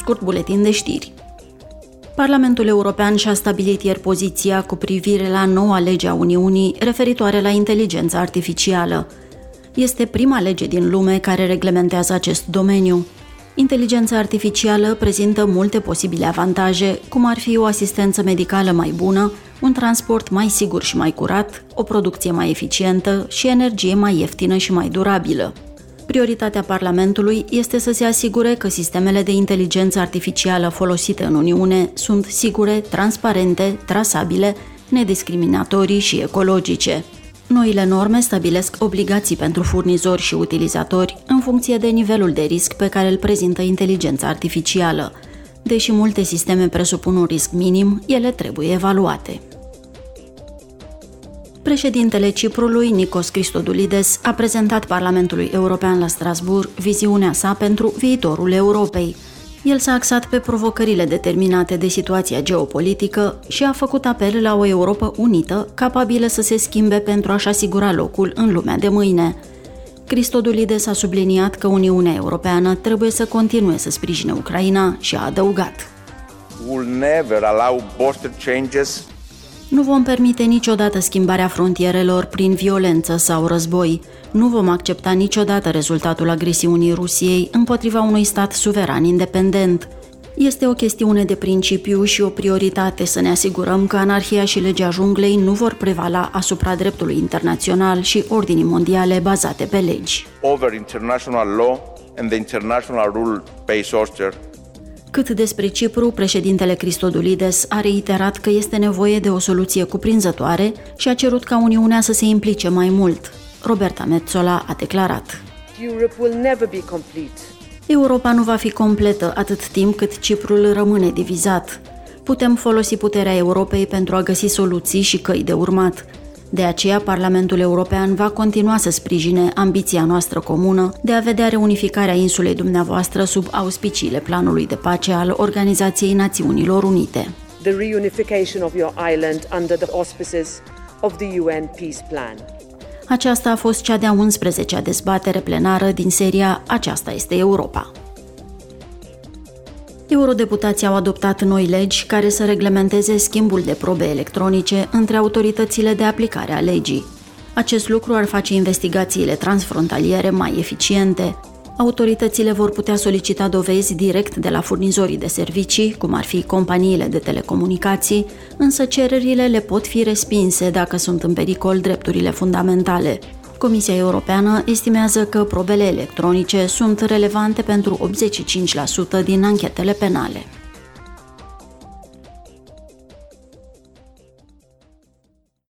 scurt buletin de știri. Parlamentul European și-a stabilit ieri poziția cu privire la noua lege a Uniunii referitoare la inteligența artificială. Este prima lege din lume care reglementează acest domeniu. Inteligența artificială prezintă multe posibile avantaje, cum ar fi o asistență medicală mai bună, un transport mai sigur și mai curat, o producție mai eficientă și energie mai ieftină și mai durabilă. Prioritatea Parlamentului este să se asigure că sistemele de inteligență artificială folosite în Uniune sunt sigure, transparente, trasabile, nediscriminatorii și ecologice. Noile norme stabilesc obligații pentru furnizori și utilizatori în funcție de nivelul de risc pe care îl prezintă inteligența artificială. Deși multe sisteme presupun un risc minim, ele trebuie evaluate. Președintele Ciprului, Nikos Christodoulides, a prezentat Parlamentului European la Strasbourg viziunea sa pentru viitorul Europei. El s-a axat pe provocările determinate de situația geopolitică și a făcut apel la o Europa unită, capabilă să se schimbe pentru a-și asigura locul în lumea de mâine. Cristodulides a subliniat că Uniunea Europeană trebuie să continue să sprijine Ucraina și a adăugat. Will never allow border changes nu vom permite niciodată schimbarea frontierelor prin violență sau război. Nu vom accepta niciodată rezultatul agresiunii Rusiei împotriva unui stat suveran independent. Este o chestiune de principiu și o prioritate să ne asigurăm că anarhia și legea junglei nu vor prevala asupra dreptului internațional și ordinii mondiale bazate pe legi. Over international law and the international rule-based order cât despre Cipru, președintele Cristodulides a reiterat că este nevoie de o soluție cuprinzătoare și a cerut ca Uniunea să se implice mai mult. Roberta Metzola a declarat. Europa nu va fi completă atât timp cât Ciprul rămâne divizat. Putem folosi puterea Europei pentru a găsi soluții și căi de urmat. De aceea, Parlamentul European va continua să sprijine ambiția noastră comună de a vedea reunificarea insulei dumneavoastră sub auspiciile planului de pace al Organizației Națiunilor Unite. The reunification of your island under the auspices of the UN Peace Plan. Aceasta a fost cea de-a 11-a dezbatere plenară din seria Aceasta este Europa. Eurodeputații au adoptat noi legi care să reglementeze schimbul de probe electronice între autoritățile de aplicare a legii. Acest lucru ar face investigațiile transfrontaliere mai eficiente. Autoritățile vor putea solicita dovezi direct de la furnizorii de servicii, cum ar fi companiile de telecomunicații, însă cererile le pot fi respinse dacă sunt în pericol drepturile fundamentale. Comisia Europeană estimează că probele electronice sunt relevante pentru 85% din anchetele penale.